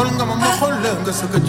I'm gonna xool la nga sëgg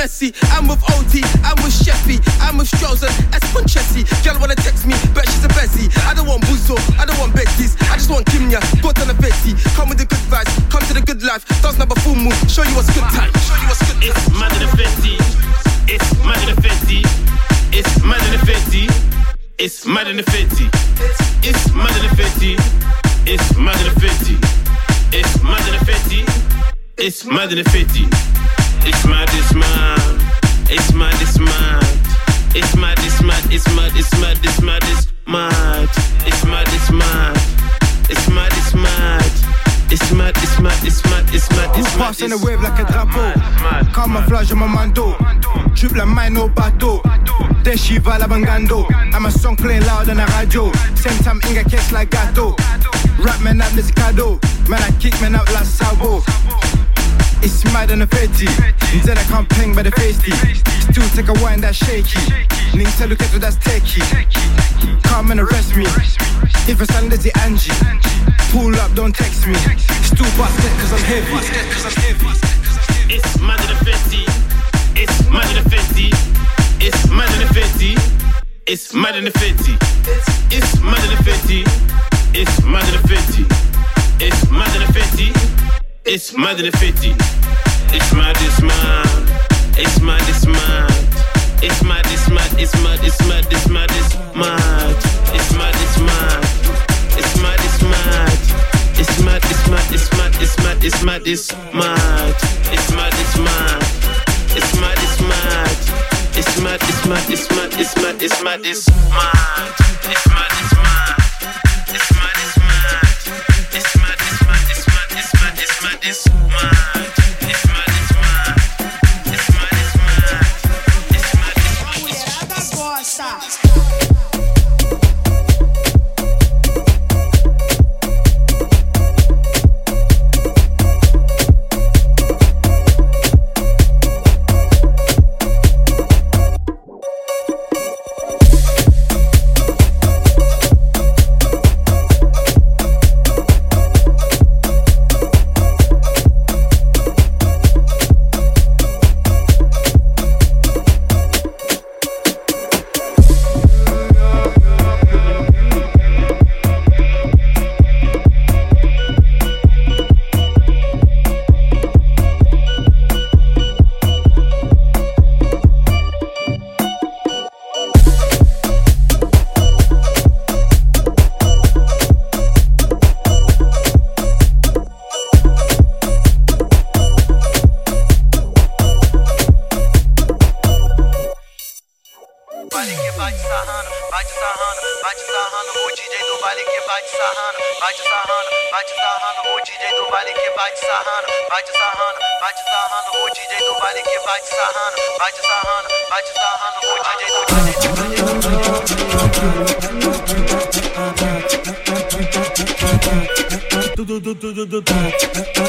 Messi, I'm with OT, I'm with Sheffy, I'm with Jones and S. Esponchesi. Girl wanna text me, but she's a busy. I don't want Buzo, I don't want Betty's, I just want Kimya, go to the Betty. Come with the good vibes, come to the good life. Does never fool move, show you what's good time. Show you what's good time. It's mad in the 50, it's mad in the 50, it's mad in the 50. It's mad in the 50. It's mad in the 50. It's mad in the 50. It's mad in the 50. It's mad in the 50 it's mad, it's mad, it's mad, it's mad, it's mad, it's mad, it's mad, it's mad, it's mad, it's mad, it's mad, it's mad, it's mad, it's mad. It's mad, it's mad, it's mad, it's mad, it's mad. Passe in the wave like a drapeau. Camouflage mon mando. Jupe la mine au bateau. Then she va la bangando. I'm a song playing loud on the radio. Same time, Inga kicks like gato. Rap man up, this cadeau. Man, I kick man out like sabo. It's mad and a fetty. Instead I can't ping by the feisty. Still take a wine that's shaky. Ning tell you get to that's techie. Come and arrest me. If it's under the Angie. Pull up, don't text me. Still basket cause I'm heavy. It's mad and a fetty. It's mad and a fetty. It's mad and a fetty. It's mad and a fetty. It's mad and a fetty. It's mad and a fetty. It's mad and a fetty. It's mad in the 50. It's mad, it's mad. It's mad, it's mad. It's mad, it's mad, it's mad, it's mad, it's mad, it's mad. It's mad, it's mad. It's mad, it's mad. It's mad, it's mad, it's mad, it's mad, it's mad, it's mad. It's mad, it's mad. It's mad, it's mad. It's mad, it's mad, it's mad, it's mad, it's mad, it's mad. It's mad, it's mad. Do do do do do do